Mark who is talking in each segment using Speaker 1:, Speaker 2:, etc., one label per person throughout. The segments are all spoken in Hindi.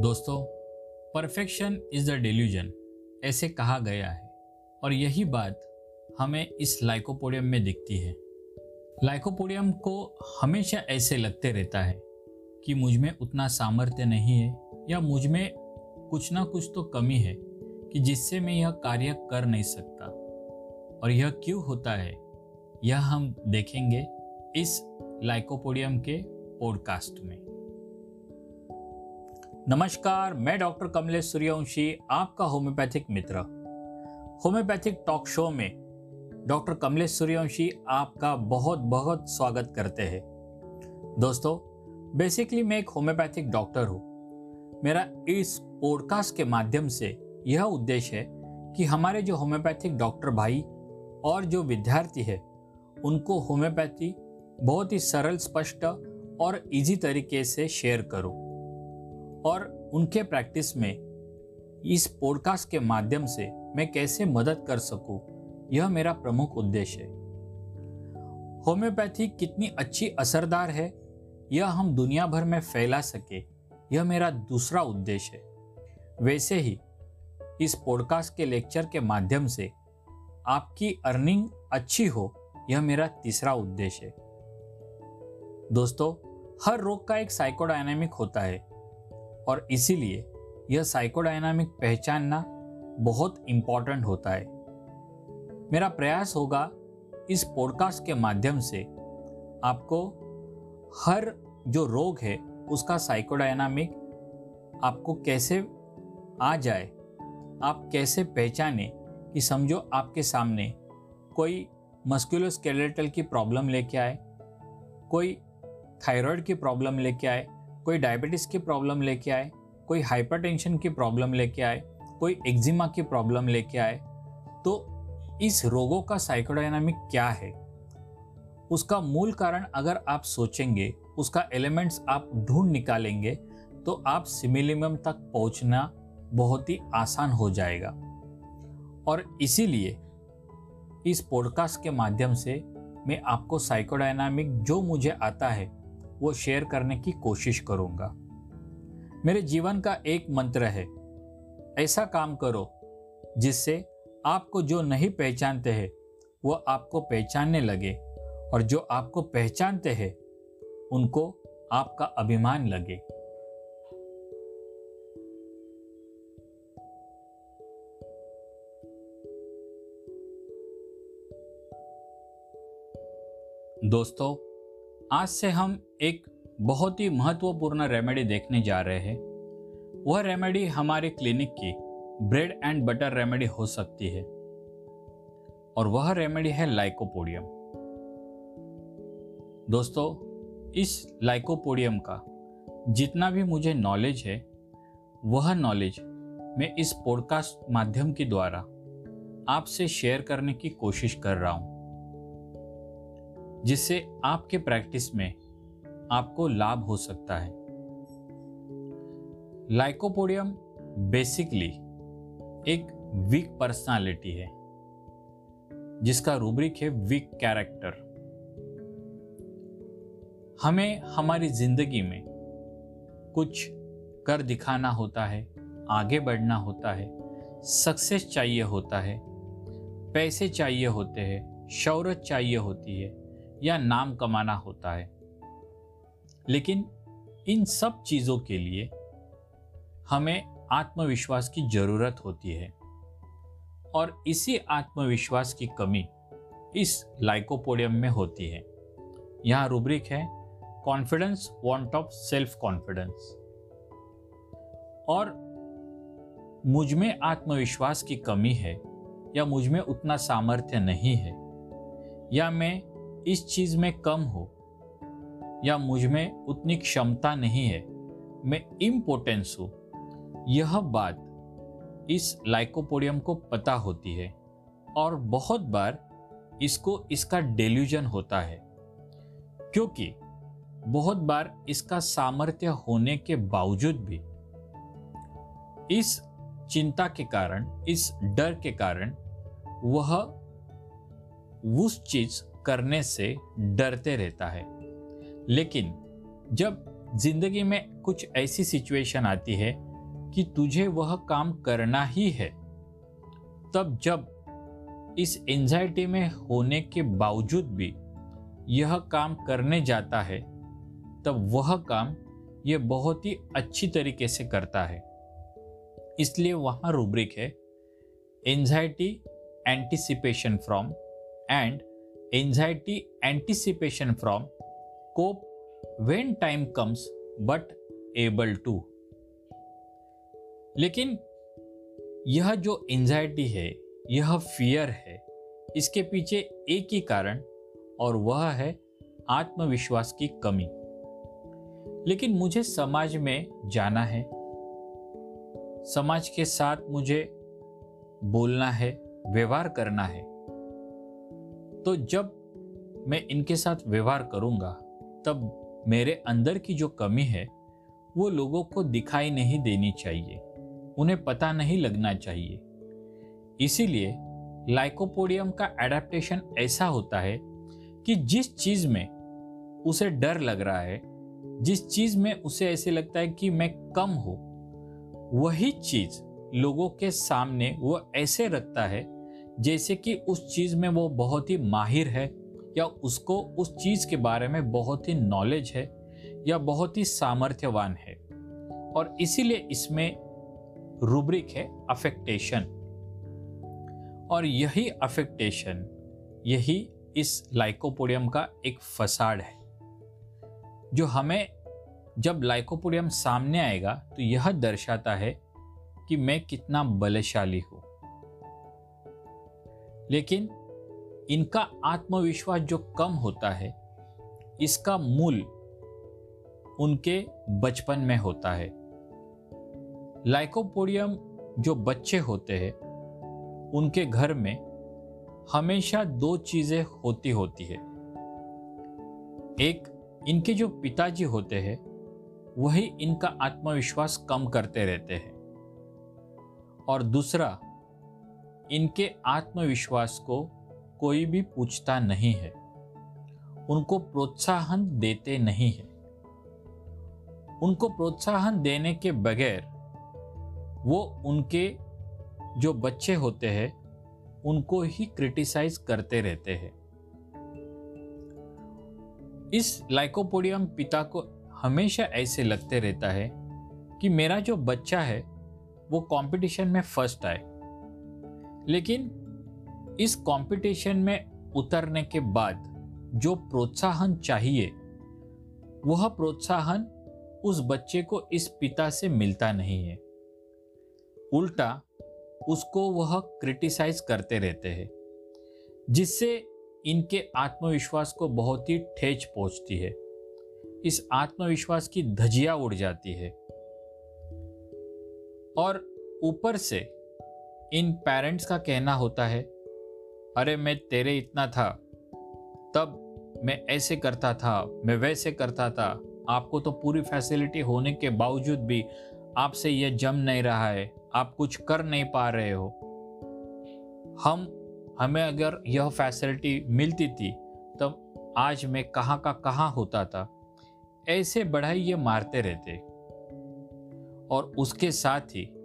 Speaker 1: दोस्तों परफेक्शन इज़ द डिल्यूजन ऐसे कहा गया है। और यही बात हमें इस लाइकोपोडियम में दिखती है। लाइकोपोडियम को हमेशा ऐसे लगते रहता है कि मुझमें उतना सामर्थ्य नहीं है या मुझमें कुछ ना कुछ तो कमी है कि जिससे मैं यह कार्य कर नहीं सकता। और यह क्यों होता है, यह हम देखेंगे इस लाइकोपोडियम के पॉडकास्ट में। नमस्कार, मैं डॉक्टर कमलेश सूर्यवंशी, आपका होम्योपैथिक मित्र। होम्योपैथिक टॉक शो में डॉक्टर कमलेश सूर्यवंशी आपका बहुत बहुत स्वागत करते हैं। दोस्तों बेसिकली मैं एक होम्योपैथिक डॉक्टर हूँ। मेरा इस पॉडकास्ट के माध्यम से यह उद्देश्य है कि हमारे जो होम्योपैथिक डॉक्टर भाई और जो विद्यार्थी है, उनको होम्योपैथी बहुत ही सरल, स्पष्ट और इजी तरीके से शेयर करूँ। और उनके प्रैक्टिस में इस पॉडकास्ट के माध्यम से मैं कैसे मदद कर सकूँ? यह मेरा प्रमुख उद्देश्य है। होम्योपैथी कितनी अच्छी असरदार है, यह हम दुनिया भर में फैला सके, यह मेरा दूसरा उद्देश्य है। वैसे ही, इस पॉडकास्ट के लेक्चर के माध्यम से आपकी अर्निंग अच्छी हो, यह मेरा तीसरा उद्देश्य है। दोस्तों, हर रोग का एक साइकोडायनेमिक होता है। और इसीलिए यह साइकोडायनामिक पहचानना बहुत इंपॉर्टेंट होता है। मेरा प्रयास होगा इस पॉडकास्ट के माध्यम से आपको हर जो रोग है, उसका साइकोडायनामिक आपको कैसे आ जाए, आप कैसे पहचाने कि समझो आपके सामने कोई मस्कुलोस्केलेटल की प्रॉब्लम लेके आए, कोई थायराइड की प्रॉब्लम लेके आए कोई डायबिटीज़ की प्रॉब्लम लेके आए, कोई हाइपरटेंशन की प्रॉब्लम लेके आए, कोई एक्जिमा की प्रॉब्लम लेके आए तो इस रोगों का साइकोडायनामिक क्या है? उसका मूल कारण अगर आप सोचेंगे, उसका एलिमेंट्स आप ढूंढ निकालेंगे तो आप सिमिलिमम तक पहुँचना बहुत ही आसान हो जाएगा। और इसीलिए इस पॉडकास्ट के माध्यम से मैं आपको साइकोडायनामिक जो मुझे आता है वो शेयर करने की कोशिश करूँगा। मेरे जीवन का एक मंत्र है, ऐसा काम करो, जिससे आपको जो नहीं पहचानते हैं, वो आपको पहचानने लगे, और जो आपको पहचानते हैं, उनको आपका अभिमान लगे। दोस्तों आज से हम एक बहुत ही महत्वपूर्ण रेमेडी देखने जा रहे हैं। वह रेमेडी हमारे क्लिनिक की ब्रेड एंड बटर रेमेडी हो सकती है। और वह रेमेडी है लाइकोपोडियम दोस्तों, इस लाइकोपोडियम का जितना भी मुझे नॉलेज है, वह नॉलेज मैं इस पॉडकास्ट माध्यम के द्वारा आपसे शेयर करने की कोशिश कर रहा हूँ। जिससे आपके प्रैक्टिस में आपको लाभ हो सकता है। लाइकोपोडियम बेसिकली एक वीक पर्सनालिटी है, जिसका रूब्रिक है वीक कैरेक्टर हमें हमारी ज़िंदगी में कुछ कर दिखाना होता है, आगे बढ़ना होता है सक्सेस चाहिए होता है, पैसे चाहिए होते हैं शौरत चाहिए होती है या नाम कमाना होता है। लेकिन इन सब चीज़ों के लिए हमें आत्मविश्वास की ज़रूरत होती है और इसी आत्मविश्वास की कमी इस लाइकोपोडियम में होती है। यहाँ रूब्रिक है confidence, want of self confidence. और मुझमें आत्मविश्वास की कमी है या मुझमें उतना सामर्थ्य नहीं है, या मैं इस चीज़ में कम हो, या मुझमें उतनी क्षमता नहीं है, मैं इम्पोर्टेंस हूँ। यह बात इस लाइकोपोडियम को पता होती है, और बहुत बार इसको इसका डेल्यूजन होता है, क्योंकि बहुत बार इसका सामर्थ्य होने के बावजूद भी इस चिंता के कारण, इस डर के कारण, वह, उस चीज़ करने से डरते रहता है। लेकिन जब ज़िंदगी में कुछ ऐसी सिचुएशन आती है कि तुझे वह काम करना ही है, तब जब इस एंजाइटी में होने के बावजूद भी यह काम करने जाता है, तब वह काम यह बहुत ही अच्छी तरीके से करता है। इसलिए वहाँ रूब्रिक है anxiety anticipation from and anxiety anticipation from cope when time comes but able to लेकिन यह जो एंजाइटी है, यह फियर है, इसके पीछे एक ही कारण, और वह है आत्मविश्वास की कमी। लेकिन मुझे समाज में जाना है। समाज के साथ मुझे बोलना है, व्यवहार करना है। तो जब मैं इनके साथ व्यवहार करूँगा, तब मेरे अंदर की जो कमी है, वो लोगों को दिखाई नहीं देनी चाहिए। उन्हें पता नहीं लगना चाहिए। इसीलिए लाइकोपोडियम का एडेप्टेशन ऐसा होता है कि जिस चीज़ में उसे डर लग रहा है, जिस चीज़ में उसे ऐसे लगता है कि मैं कम हूँ, वही चीज़ लोगों के सामने वो ऐसे रखता है जैसे कि उस चीज़ में वो बहुत ही माहिर है, या उसको उस चीज़ के बारे में बहुत ही नॉलेज है, या बहुत ही सामर्थ्यवान है। और इसीलिए इसमें रूब्रिक है अफेक्टेशन और यही अफेक्टेशन यही इस लाइकोपोडियम का एक फसाड है, जो हमें जब लाइकोपोडियम सामने आएगा तो यह दर्शाता है कि मैं कितना बलशाली हूँ। लेकिन इनका आत्मविश्वास जो कम होता है, इसका मूल उनके बचपन में होता है। लाइकोपोडियम जो बच्चे होते हैं, उनके घर में हमेशा दो चीज़ें होती होती है। एक, इनके जो पिताजी होते हैं, वही इनका आत्मविश्वास कम करते रहते हैं। और दूसरा इनके आत्मविश्वास को कोई भी पूछता नहीं है। उनको प्रोत्साहन देते नहीं है। उनको प्रोत्साहन देने के बगैर वो उनके जो बच्चे होते हैं, उनको ही क्रिटिसाइज करते रहते हैं। इस लाइकोपोडियम पिता को हमेशा ऐसे लगते रहता है कि मेरा जो बच्चा है, वो कंपटीशन में फ़र्स्ट आए। लेकिन इस कंपटीशन में उतरने के बाद जो प्रोत्साहन चाहिए, वह प्रोत्साहन उस बच्चे को इस पिता से मिलता नहीं है। उल्टा उसको वह क्रिटिसाइज करते रहते हैं, जिससे इनके आत्मविश्वास को बहुत ही ठेच पहुँचती है। इस आत्मविश्वास की धजिया उड़ जाती है। और ऊपर से इन पेरेंट्स का कहना होता है, अरे, मैं तेरे इतना था। तब मैं ऐसे करता था, मैं वैसे करता था। आपको तो पूरी फैसिलिटी होने के बावजूद भी आपसे यह जम नहीं रहा है। आप कुछ कर नहीं पा रहे हो। हम, हमें अगर यह फैसिलिटी मिलती थी, तब आज मैं कहाँ का कहाँ होता था। ऐसे बढ़ाई ये मारते रहते। और उसके साथ ही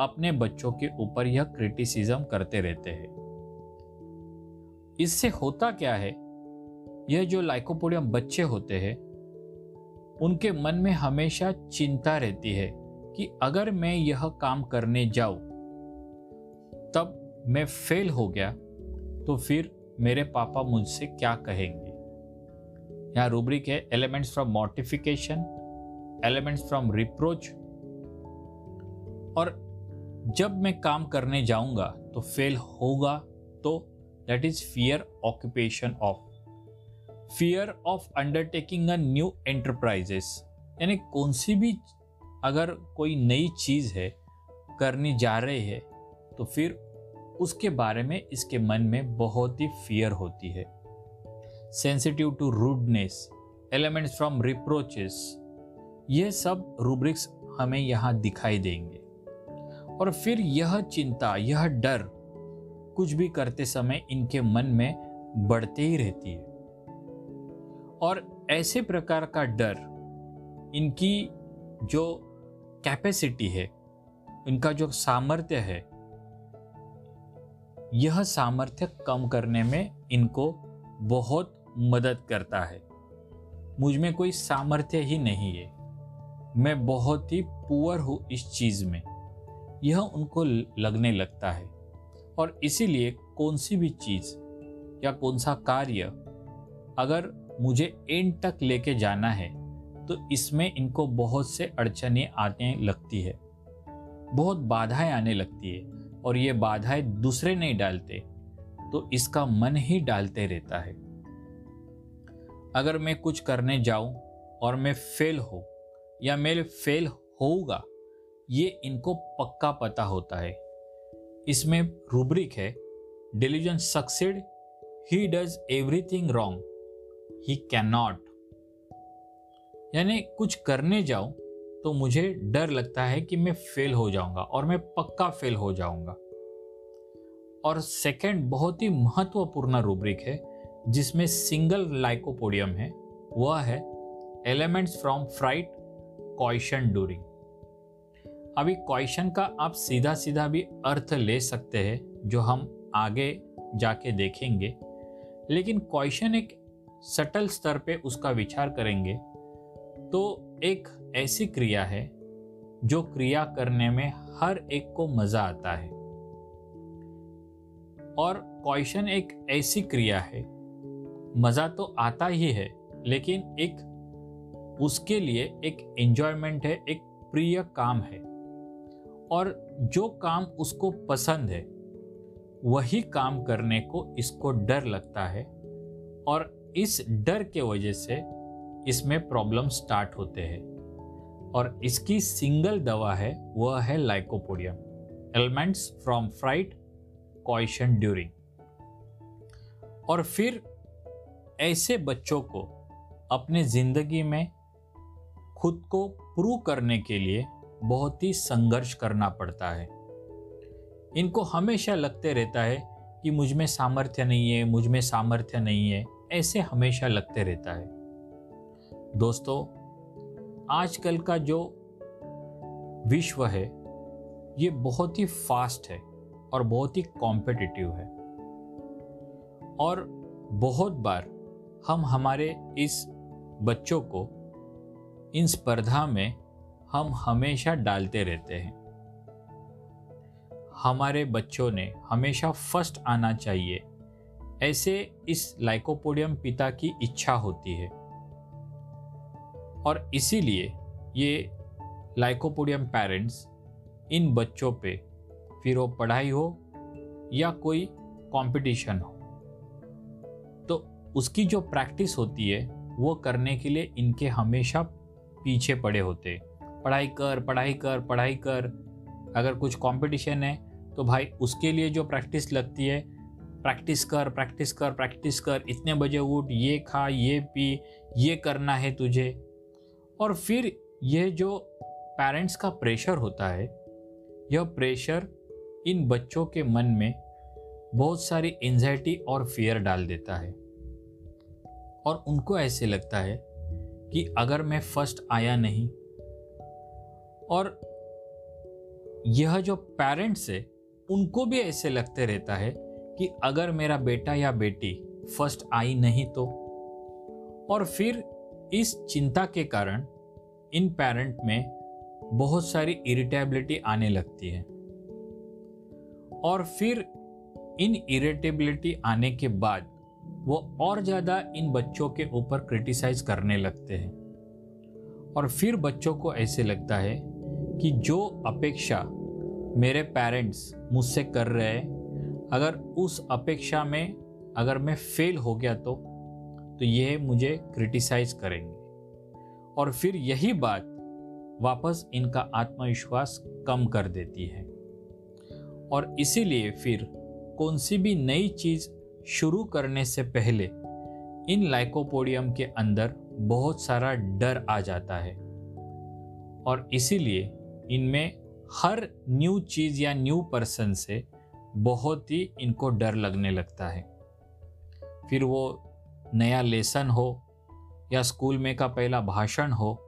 Speaker 1: अपने बच्चों के ऊपर यह क्रिटिसिज्म करते रहते हैं। इससे होता क्या है? यह जो लाइकोपोडियम बच्चे होते हैं, उनके मन में हमेशा चिंता रहती है कि अगर मैं यह काम करने जाऊँ, तब मैं फेल हो गया तो फिर मेरे पापा मुझसे क्या कहेंगे? यहाँ रूब्रिक है ailments from mortification ailments from reproach और जब मैं काम करने जाऊँगा तो फेल होगा तो that is fear occupation of fear of undertaking a new enterprises यानी कौन सी भी अगर कोई नई चीज़ है, करनी जा रहे हैं तो फिर उसके बारे में इसके मन में बहुत ही फियर होती है। Sensitive to rudeness ailments from reproaches ये सब रूब्रिक्स हमें यहाँ दिखाई देंगे। और फिर यह चिंता, यह डर कुछ भी करते समय इनके मन में बढ़ते ही रहती है। और ऐसे प्रकार का डर इनकी जो कैपेसिटी है, इनका जो सामर्थ्य है, यह सामर्थ्य कम करने में इनको बहुत मदद करता है। मुझमें कोई सामर्थ्य ही नहीं है। मैं बहुत ही पुअर हूँ इस चीज़ में। यह उनको लगने लगता है। और इसीलिए कौन सी भी चीज़ या कौन सा कार्य अगर मुझे एंड तक लेके जाना है तो इसमें इनको बहुत से अड़चने आने लगती है। बहुत बाधाएँ आने लगती है और ये बाधाएँ दूसरे नहीं डालते तो इसका मन ही डालते रहता है। अगर मैं कुछ करने जाऊँ और मैं फेल हो या मैं फेल होऊगा ये इनको पक्का पता होता है। इसमें रूब्रिक है delusion succeed he does everything wrong he can not यानी कुछ करने जाऊँ तो मुझे डर लगता है कि मैं फेल हो जाऊँगा और मैं पक्का फेल हो जाऊँगा। और सेकंड बहुत ही महत्वपूर्ण रूब्रिक है, जिसमें सिंगल लाइकोपोडियम है, वह है ailments from fright question during अभी क्वेश्चन का आप सीधा सीधा भी अर्थ ले सकते हैं, जो हम आगे जाके देखेंगे। लेकिन क्वेश्चन एक सटल स्तर पे उसका विचार करेंगे तो एक ऐसी क्रिया है, जो क्रिया करने में हर एक को मज़ा आता है। और क्वेश्चन एक ऐसी क्रिया है, मज़ा तो आता ही है, लेकिन एक उसके लिए एक एंजॉयमेंट है, एक प्रिय काम है। और जो काम उसको पसंद है, वही काम करने को इसको डर लगता है और इस डर के वजह से इसमें प्रॉब्लम स्टार्ट होते हैं। और इसकी सिंगल दवा है, वह है lycopodium, ailments from fright question during. और फिर ऐसे बच्चों को अपने ज़िंदगी में खुद को प्रूव करने के लिए बहुत ही संघर्ष करना पड़ता है। इनको हमेशा लगते रहता है कि मुझमें सामर्थ्य नहीं है, मुझमें सामर्थ्य नहीं है, ऐसे हमेशा लगते रहता है। दोस्तों, आजकल का जो विश्व है, ये बहुत ही फास्ट है और बहुत ही कॉम्पिटिटिव है। और बहुत बार हम हमारे इस बच्चों को इन स्पर्धा में हम हमेशा डालते रहते हैं। हमारे बच्चों ने हमेशा फ़र्स्ट आना चाहिए। ऐसे इस लाइकोपोडियम पिता की इच्छा होती है। और इसीलिए ये लाइकोपोडियम पेरेंट्स इन बच्चों पे फिर वो पढ़ाई हो या कोई कंपटीशन हो। तो उसकी जो प्रैक्टिस होती है, वो करने के लिए इनके हमेशा पीछे पड़े होते पढ़ाई कर पढ़ाई कर पढ़ाई कर। अगर कुछ कंपटीशन है तो भाई उसके लिए जो प्रैक्टिस लगती है प्रैक्टिस कर प्रैक्टिस कर प्रैक्टिस कर। इतने बजे उठ, ये खा, ये पी, ये करना है तुझे। और फिर यह जो पेरेंट्स का प्रेशर होता है, यह प्रेशर इन बच्चों के मन में बहुत सारी एंजाइटी और फियर डाल देता है। और उनको ऐसे लगता है कि अगर मैं फ़र्स्ट आया नहीं और यह जो पेरेंट्स है, उनको भी ऐसे लगते रहता है कि अगर मेरा बेटा या बेटी फ़र्स्ट आई नहीं तो। और फिर इस चिंता के कारण इन पेरेंट में बहुत सारी इरिटेबिलिटी आने लगती है। और फिर इन इरिटेबिलिटी आने के बाद वो और ज़्यादा इन बच्चों के ऊपर क्रिटिसाइज करने लगते हैं। और फिर बच्चों को ऐसे लगता है कि जो अपेक्षा मेरे पेरेंट्स मुझसे कर रहे हैं, अगर उस अपेक्षा में, अगर मैं फेल हो गया तो तो यह मुझे क्रिटिसाइज करेंगे। और फिर यही बात वापस इनका आत्मविश्वास कम कर देती है। और इसीलिए फिर कौन सी भी नई चीज़ शुरू करने से पहले इन लाइकोपोडियम के अंदर बहुत सारा डर आ जाता है। और इसीलिए इनमें हर न्यू चीज़ या न्यू पर्सन से बहुत ही इनको डर लगने लगता है। फिर वो नया लेसन हो या स्कूल में का पहला भाषण हो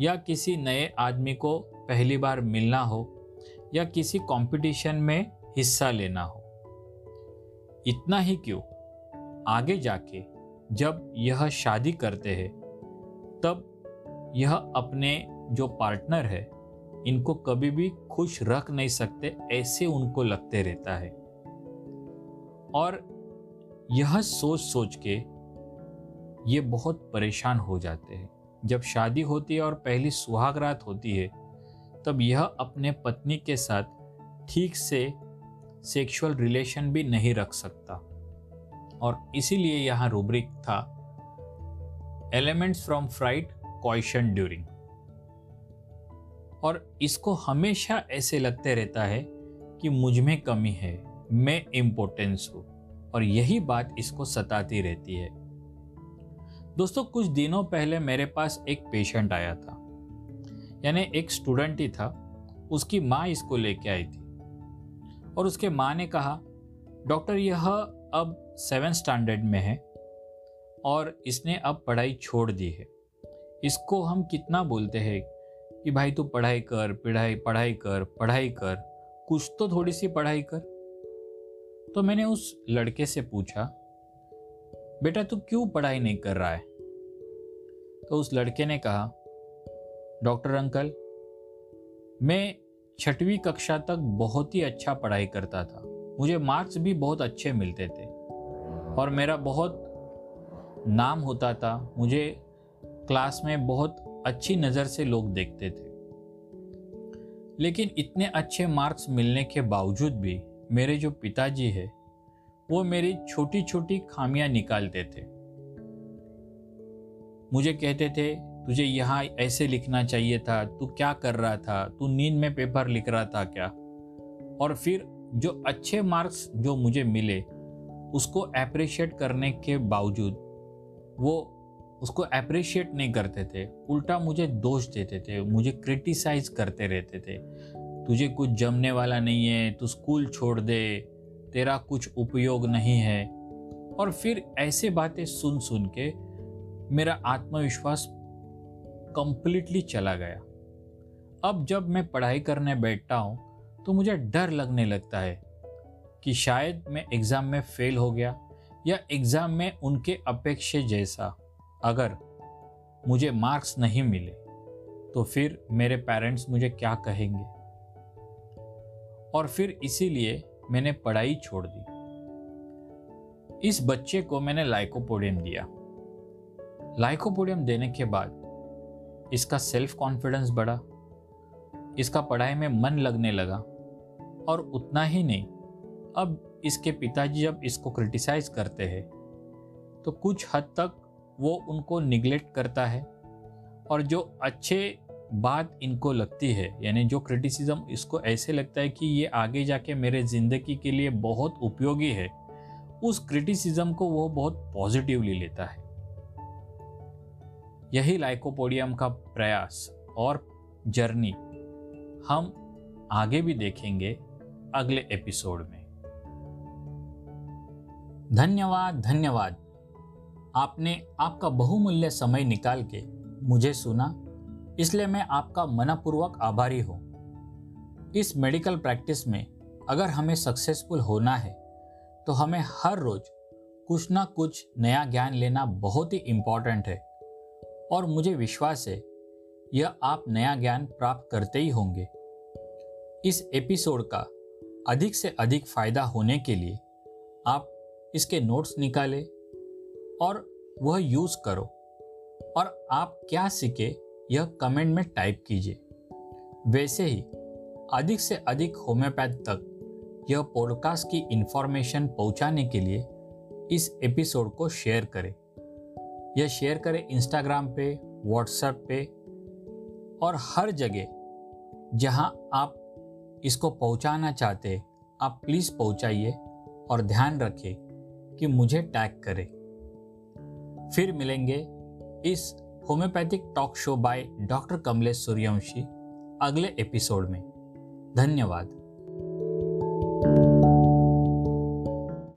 Speaker 1: या किसी नए आदमी को पहली बार मिलना हो या किसी कंपटीशन में हिस्सा लेना हो। इतना ही क्यों? आगे जाके जब यह शादी करते हैं, तब यह अपने जो पार्टनर है इनको कभी भी खुश रख नहीं सकते, ऐसे उनको लगते रहता है। और यह सोच सोच के ये बहुत परेशान हो जाते हैं। जब शादी होती है और पहली सुहाग रात होती है, तब यह अपने पत्नी के साथ ठीक से सेक्सुअल रिलेशन भी नहीं रख सकता। और इसीलिए यहाँ रूब्रिक था ailments from fright question during और इसको हमेशा ऐसे लगते रहता है कि मुझमें कमी है, मैं इम्पोर्टेंस हूँ और यही बात इसको सताती रहती है। दोस्तों, कुछ दिनों पहले मेरे पास एक पेशेंट आया था। यानी एक स्टूडेंट ही था। उसकी माँ इसको लेके आई थी। और उसके माँ ने कहा, डॉक्टर, यह अब सेवन स्टैंडर्ड में है और इसने अब पढ़ाई छोड़ दी है। इसको हम कितना बोलते हैं? कि भाई तू पढ़ाई कर, पढ़ाई पढ़ाई कर पढ़ाई कर, कुछ तो थोड़ी सी पढ़ाई कर। तो मैंने उस लड़के से पूछा, बेटा, तू क्यों पढ़ाई नहीं कर रहा है? तो उस लड़के ने कहा, डॉक्टर अंकल, मैं छठवीं कक्षा तक बहुत ही अच्छा पढ़ाई करता था। मुझे मार्क्स भी बहुत अच्छे मिलते थे और मेरा बहुत नाम होता था। मुझे क्लास में बहुत अच्छी नज़र से लोग देखते थे। लेकिन इतने अच्छे मार्क्स मिलने के बावजूद भी मेरे जो पिताजी है, वो मेरी छोटी छोटी खामियाँ निकालते थे। मुझे कहते थे, तुझे यहाँ ऐसे लिखना चाहिए था, तू क्या कर रहा था? तू नींद में पेपर लिख रहा था क्या? और फिर जो अच्छे मार्क्स जो मुझे मिले, उसको अप्रिशिएट करने के बावजूद, वो उसको अप्रिशिएट नहीं करते थे, उल्टा मुझे दोष देते थे, मुझे क्रिटिसाइज करते रहते थे। तुझे कुछ जमने वाला नहीं है, तू स्कूल छोड़ दे, तेरा कुछ उपयोग नहीं है। और फिर ऐसे बातें सुन सुन के मेरा आत्मविश्वास कंप्लीटली चला गया। अब जब मैं पढ़ाई करने बैठता हूँ तो मुझे डर लगने लगता है कि शायद मैं एग्ज़ाम में फेल हो गया या एग्ज़ाम में उनके अपेक्षे जैसा। अगर मुझे मार्क्स नहीं मिले तो फिर मेरे पेरेंट्स मुझे क्या कहेंगे? और फिर इसीलिए मैंने पढ़ाई छोड़ दी। इस बच्चे को मैंने लाइकोपोडियम दिया। लाइकोपोडियम देने के बाद इसका सेल्फ कॉन्फिडेंस बढ़ा। इसका पढ़ाई में मन लगने लगा। और उतना ही नहीं, अब इसके पिताजी जब इसको क्रिटिसाइज करते हैं तो कुछ हद तक वो उनको निगलेक्ट करता है और जो अच्छे बात इनको लगती है, यानी जो क्रिटिसिज्म इसको ऐसे लगता है कि ये आगे जाके मेरे ज़िंदगी के लिए बहुत उपयोगी है, उस क्रिटिसिज्म को वो बहुत पॉजिटिवली लेता है। यही लाइकोपोडियम का प्रयास और जर्नी हम आगे भी देखेंगे अगले एपिसोड में। धन्यवाद धन्यवाद। आपने आपका बहुमूल्य समय निकाल के मुझे सुना, इसलिए मैं आपका मनपूर्वक आभारी हूँ। इस मेडिकल प्रैक्टिस में अगर हमें सक्सेसफुल होना है तो हमें हर रोज कुछ ना कुछ नया ज्ञान लेना बहुत ही इंपॉर्टेंट है। और मुझे विश्वास है, यह आप नया ज्ञान प्राप्त करते ही होंगे। इस एपिसोड का अधिक से अधिक फ़ायदा होने के लिए आप इसके नोट्स निकालें और वह यूज़ करो। और आप क्या सीखे, यह कमेंट में टाइप कीजिए। वैसे ही, अधिक से अधिक होम्योपैथ तक यह पॉडकास्ट की इन्फॉर्मेशन पहुँचाने के लिए इस एपिसोड को शेयर करें। यह शेयर करें इंस्टाग्राम पे, व्हाट्सएप पे और हर जगह जहाँ आप इसको पहुंचाना चाहते आप प्लीज़ पहुंचाइए और ध्यान रखें कि मुझे टैग करें। फिर मिलेंगे इस homeopathic talk show by doctor Kamlesh Suryavanshi अगले एपिसोड में। धन्यवाद।